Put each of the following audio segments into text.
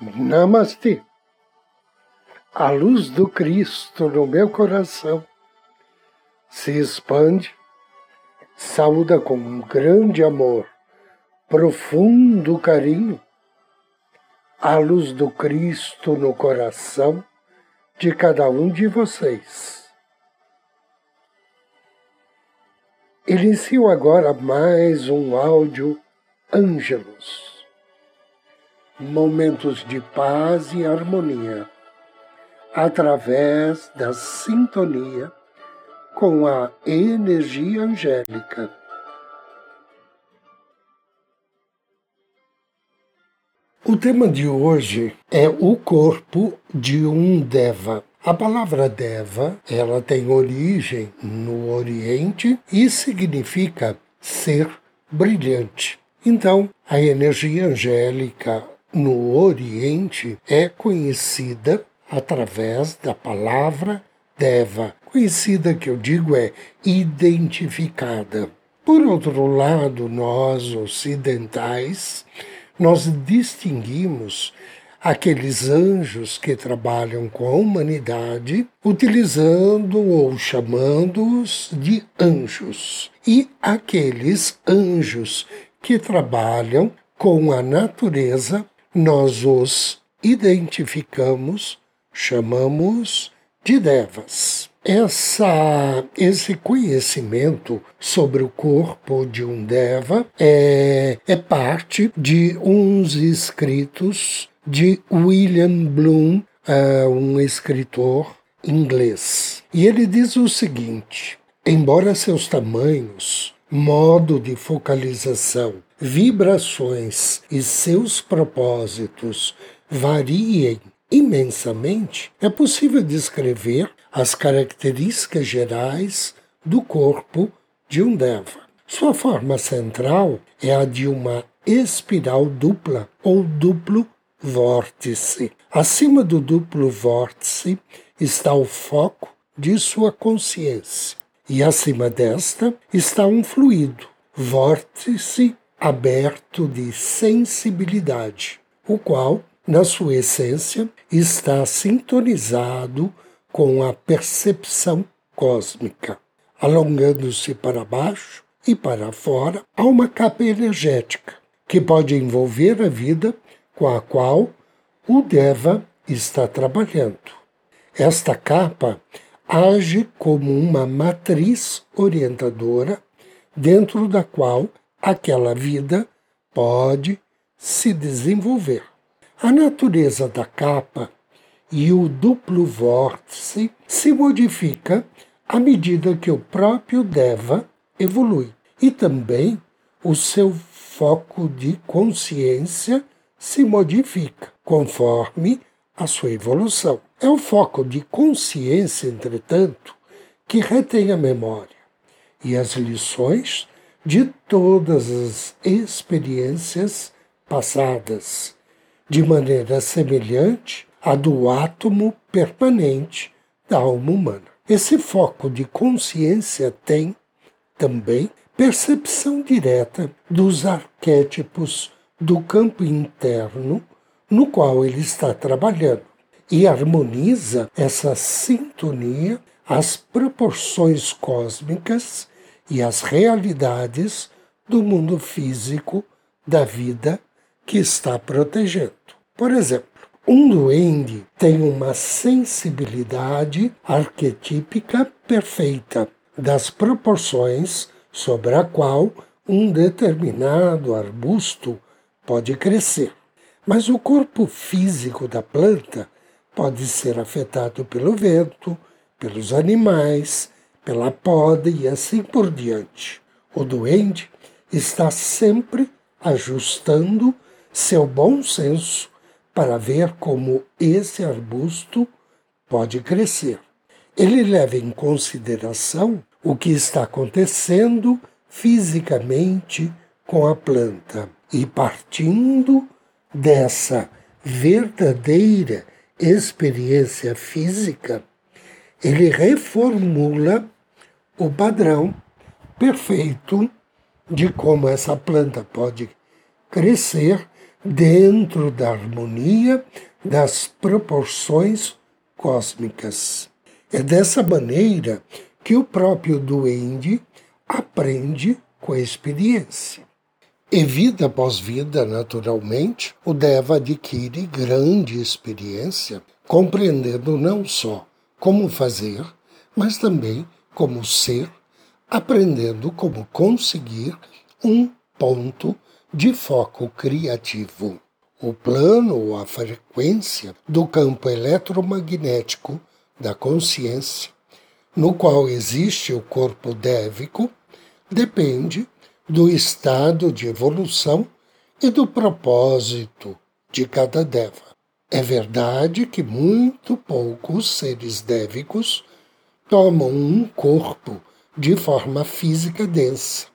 Namastê. A luz do Cristo no meu coração se expande, saúda com um grande amor, profundo carinho, a luz do Cristo no coração de cada um de vocês. Inicio agora mais um áudio Ângelos momentos de paz e harmonia, através da sintonia com a energia angélica. O tema de hoje é o corpo de um Deva. A palavra Deva, ela tem origem no Oriente e significa ser brilhante. Então, a energia angélica no Oriente é conhecida através da palavra Deva. Conhecida, que eu digo, é identificada. Por outro lado, nós ocidentais, nós distinguimos aqueles anjos que trabalham com a humanidade, utilizando ou chamando-os de anjos, e aqueles anjos que trabalham com a natureza nós os identificamos, chamamos de devas. Essa, esse conhecimento sobre o corpo de um deva é, é parte de uns escritos de William Bloom, uh, um escritor inglês. E ele diz o seguinte: embora seus tamanhos, modo de focalização vibrações e seus propósitos variem imensamente, é possível descrever as características gerais do corpo de um Deva. Sua forma central é a de uma espiral dupla ou duplo vórtice. Acima do duplo vórtice está o foco de sua consciência, e acima desta está um fluido, vórtice aberto de sensibilidade, o qual, na sua essência, está sintonizado com a percepção cósmica. Alongando-se para baixo e para fora, há uma capa energética que pode envolver a vida com a qual o Deva está trabalhando. Esta capa age como uma matriz orientadora dentro da qual aquela vida pode se desenvolver. A natureza da capa e o duplo vórtice se modifica à medida que o próprio Deva evolui e também o seu foco de consciência se modifica conforme a sua evolução. É o foco de consciência, entretanto, que retém a memória e as lições de todas as experiências passadas, de maneira semelhante à do átomo permanente da alma humana. Esse foco de consciência tem também percepção direta dos arquétipos do campo interno no qual ele está trabalhando e harmoniza essa sintonia às proporções cósmicas e as realidades do mundo físico da vida que está protegendo. Por exemplo, um duende tem uma sensibilidade arquetípica perfeita das proporções sobre a qual um determinado arbusto pode crescer. Mas o corpo físico da planta pode ser afetado pelo vento, pelos animais, pela poda e assim por diante. O doente está sempre ajustando seu bom senso para ver como esse arbusto pode crescer. Ele leva em consideração o que está acontecendo fisicamente com a planta e partindo dessa verdadeira experiência física, ele reformula o padrão perfeito de como essa planta pode crescer dentro da harmonia das proporções cósmicas. É dessa maneira que o próprio duende aprende com a experiência. E vida após vida, naturalmente, o Deva adquire grande experiência, compreendendo não só como fazer, mas também como ser, aprendendo como conseguir um ponto de foco criativo. O plano ou a frequência do campo eletromagnético da consciência, no qual existe o corpo dévico, depende do estado de evolução e do propósito de cada deva. É verdade que muito poucos seres dévicos tomam um corpo de forma física densa,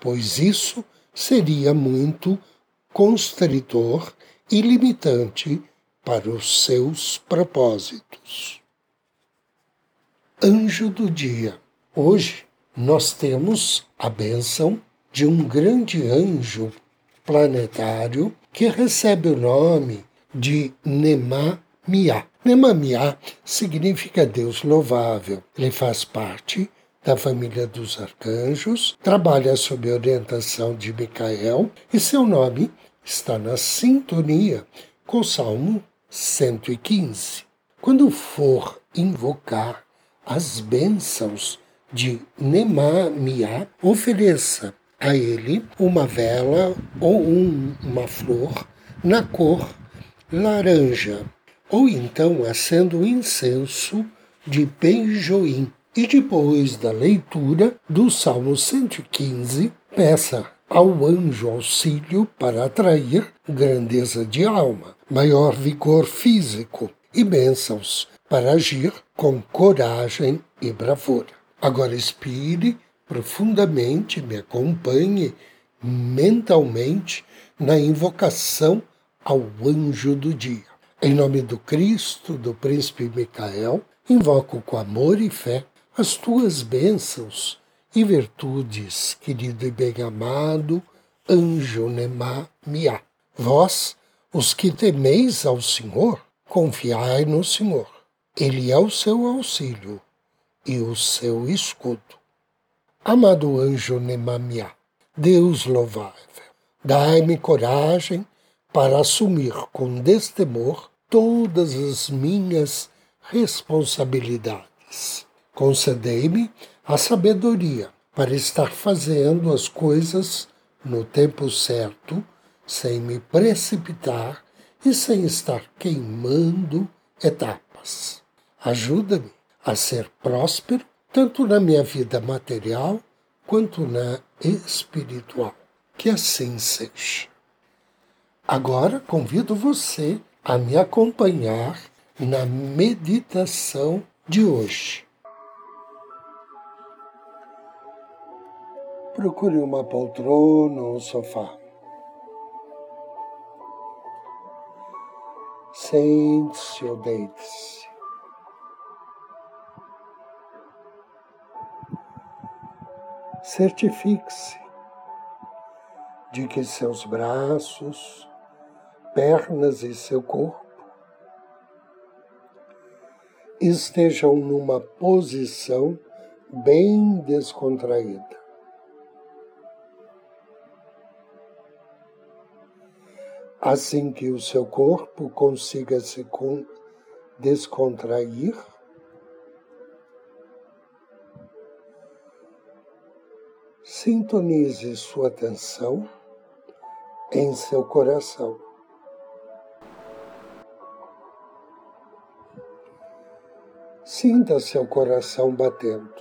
pois isso seria muito constritor e limitante para os seus propósitos. Anjo do Dia. Hoje nós temos a bênção de um grande anjo planetário que recebe o nome de Nemamiá. Nemamiá significa Deus louvável. Ele faz parte da família dos arcanjos, trabalha sob a orientação de Micael e seu nome está na sintonia com o Salmo 115. Quando for invocar as bênçãos de Nemamiá, ofereça a ele uma vela ou um, uma flor na cor laranja, ou então acenda o incenso de benjoim. E depois da leitura do Salmo 115, peça ao anjo auxílio para atrair grandeza de alma, maior vigor físico e bênçãos para agir com coragem e bravura. Agora expire profundamente, me acompanhe mentalmente na invocação ao anjo do dia. Em nome do Cristo, do príncipe Micael, invoco com amor e fé as tuas bênçãos e virtudes, querido e bem-amado anjo Nemá Miá. Vós, os que temeis ao Senhor, confiai no Senhor. Ele é o seu auxílio e o seu escudo. Amado anjo Nemamiá, Deus louvável, dai-me coragem para assumir com destemor todas as minhas responsabilidades. Concedei-me a sabedoria para estar fazendo as coisas no tempo certo, sem me precipitar e sem estar queimando etapas. Ajuda-me a ser próspero, tanto na minha vida material quanto na espiritual. Que assim seja. Agora convido você a me acompanhar na meditação de hoje. Procure uma poltrona ou um sofá. Sente-se ou deite-se. Certifique-se de que seus braços, pernas e seu corpo estejam numa posição bem descontraída. Assim que o seu corpo consiga se descontrair, sintonize sua atenção em seu coração. Sinta seu coração batendo.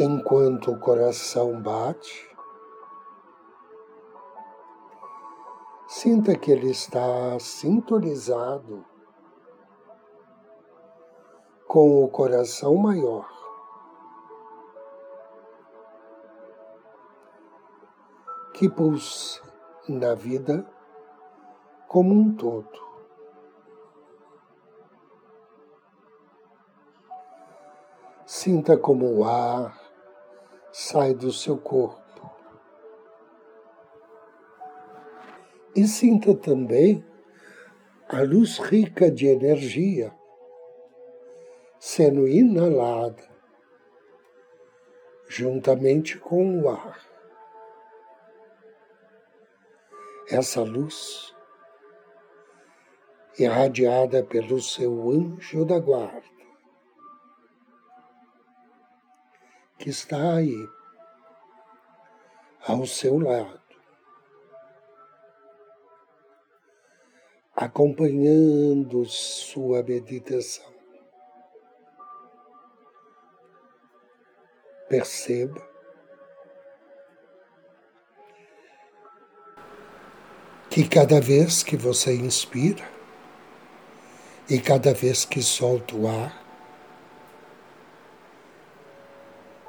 Enquanto o coração bate, sinta que ele está sintonizado com o coração maior. Que pulsa na vida como um todo. Sinta como o ar sai do seu corpo. E sinta também a luz rica de energia sendo inalada juntamente com o ar. Essa luz, irradiada pelo seu anjo da guarda, que está aí, ao seu lado, acompanhando sua meditação. Perceba que cada vez que você inspira e cada vez que solta o ar,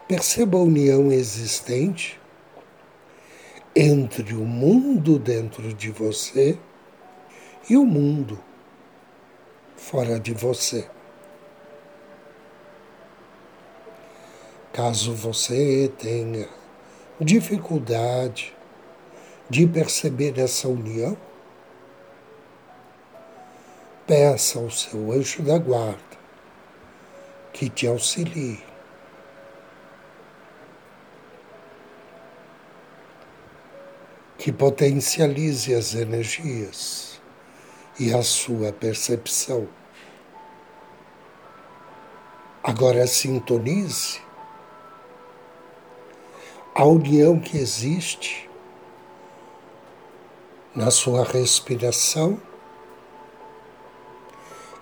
perceba a união existente entre o mundo dentro de você e o mundo fora de você. Caso você tenha dificuldade de perceber essa união, peça ao seu anjo da guarda que te auxilie. Que potencialize as energias e a sua percepção. Agora sintonize a união que existe na sua respiração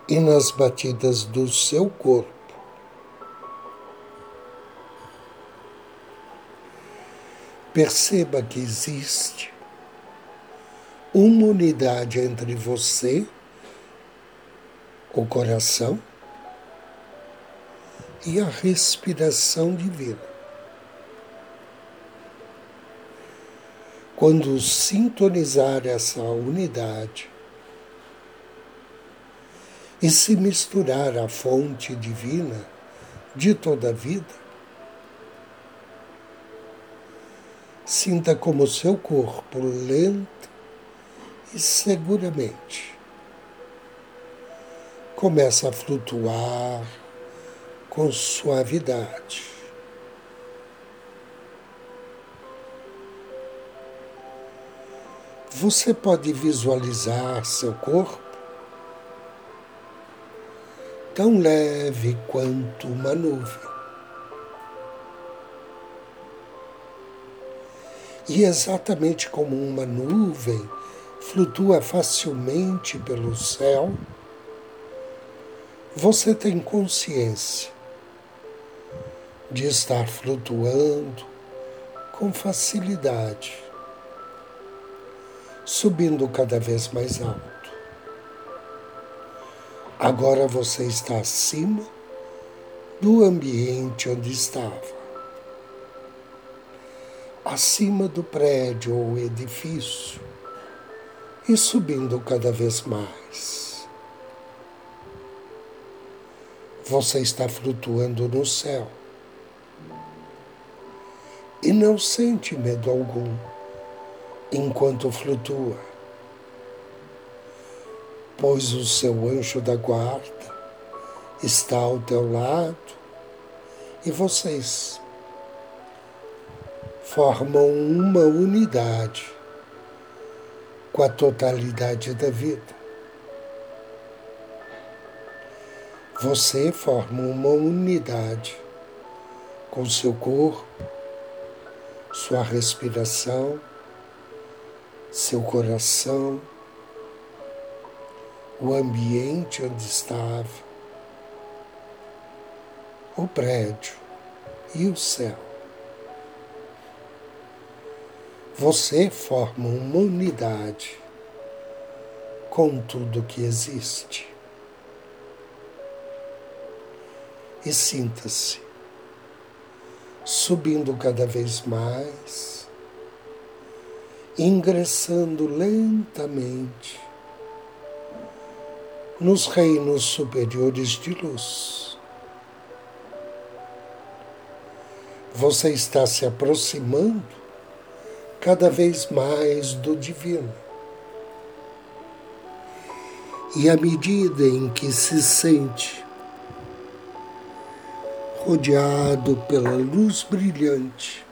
e nas batidas do seu corpo. Perceba que existe uma unidade entre você, o coração e a respiração divina. Quando sintonizar essa unidade e se misturar à fonte divina de toda a vida, sinta como seu corpo lento e seguramente começa a flutuar com suavidade. Você pode visualizar seu corpo tão leve quanto uma nuvem. E exatamente como uma nuvem flutua facilmente pelo céu, você tem consciência de estar flutuando com facilidade, subindo cada vez mais alto. Agora você está acima do ambiente onde estava, acima do prédio ou edifício. E subindo cada vez mais. Você está flutuando no céu. E não sente medo algum enquanto flutua, pois o seu anjo da guarda está ao teu lado e vocês formam uma unidade com a totalidade da vida. Você forma uma unidade com seu corpo, sua respiração, seu coração, o ambiente onde estava, o prédio e o céu. Você forma uma unidade com tudo que existe. E sinta-se subindo cada vez mais, ingressando lentamente nos reinos superiores de luz. você está se aproximando cada vez mais do divino. E à medida em que se sente rodeado pela luz brilhante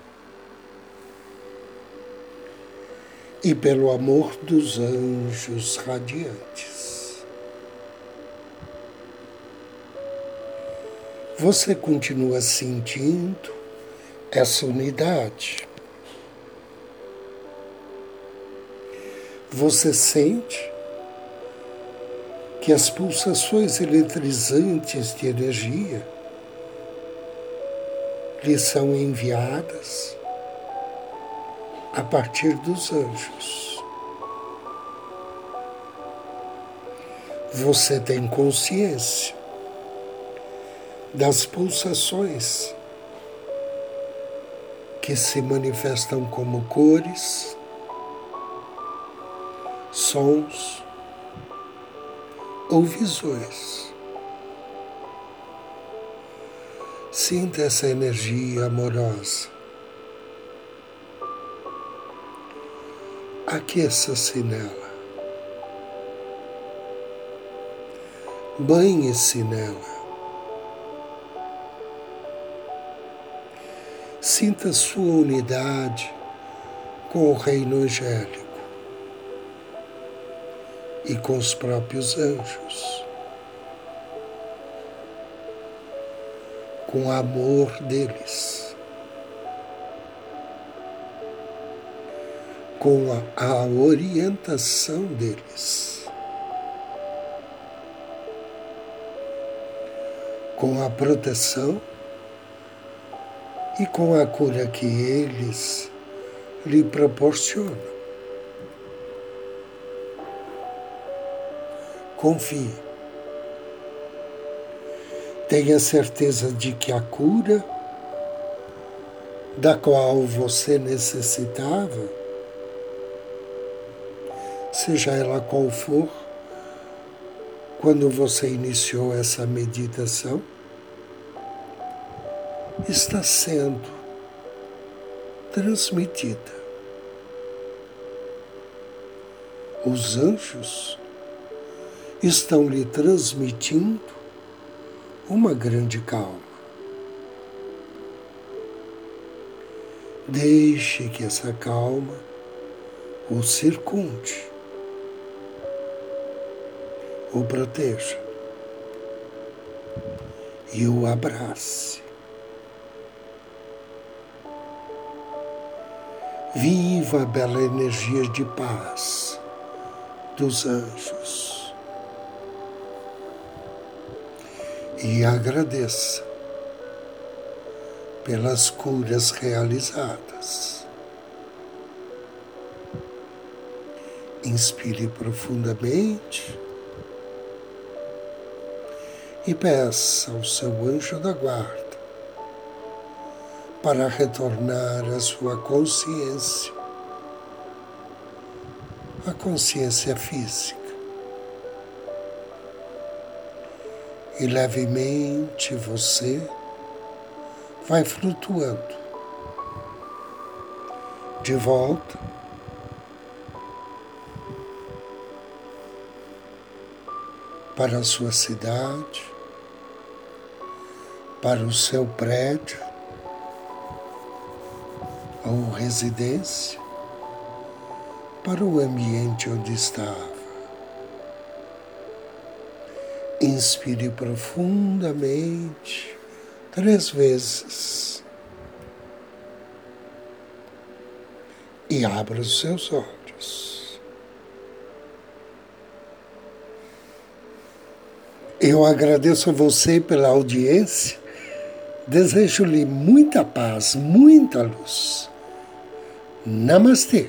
e pelo amor dos anjos radiantes, você continua sentindo essa unidade. Você sente que as pulsações eletrizantes de energia lhe são enviadas a partir dos anjos. Você tem consciência das pulsações que se manifestam como cores, sons, ou visões. Sinta essa energia amorosa. Aqueça-se nela. Banhe-se nela. Sinta sua unidade com o reino angélico e com os próprios anjos, com o amor deles, com a, a orientação deles, com a proteção e com a cura que eles lhe proporcionam. Confie. Tenha certeza de que a cura da qual você necessitava, seja ela qual for, quando você iniciou essa meditação, está sendo transmitida. Os anjos estão lhe transmitindo uma grande calma. Deixe que essa calma o circunde, o proteja e o abrace. Viva a bela energia de paz dos anjos. e agradeça pelas curas realizadas. Inspire profundamente e peça ao seu anjo da guarda para retornar à sua consciência, a consciência física. e levemente você vai flutuando de volta. Para a sua cidade, para o seu prédio ou residência, para o ambiente onde estava. Inspire profundamente três vezes e abra os seus olhos. Eu agradeço a você pela audiência, desejo-lhe muita paz, muita luz. Namastê.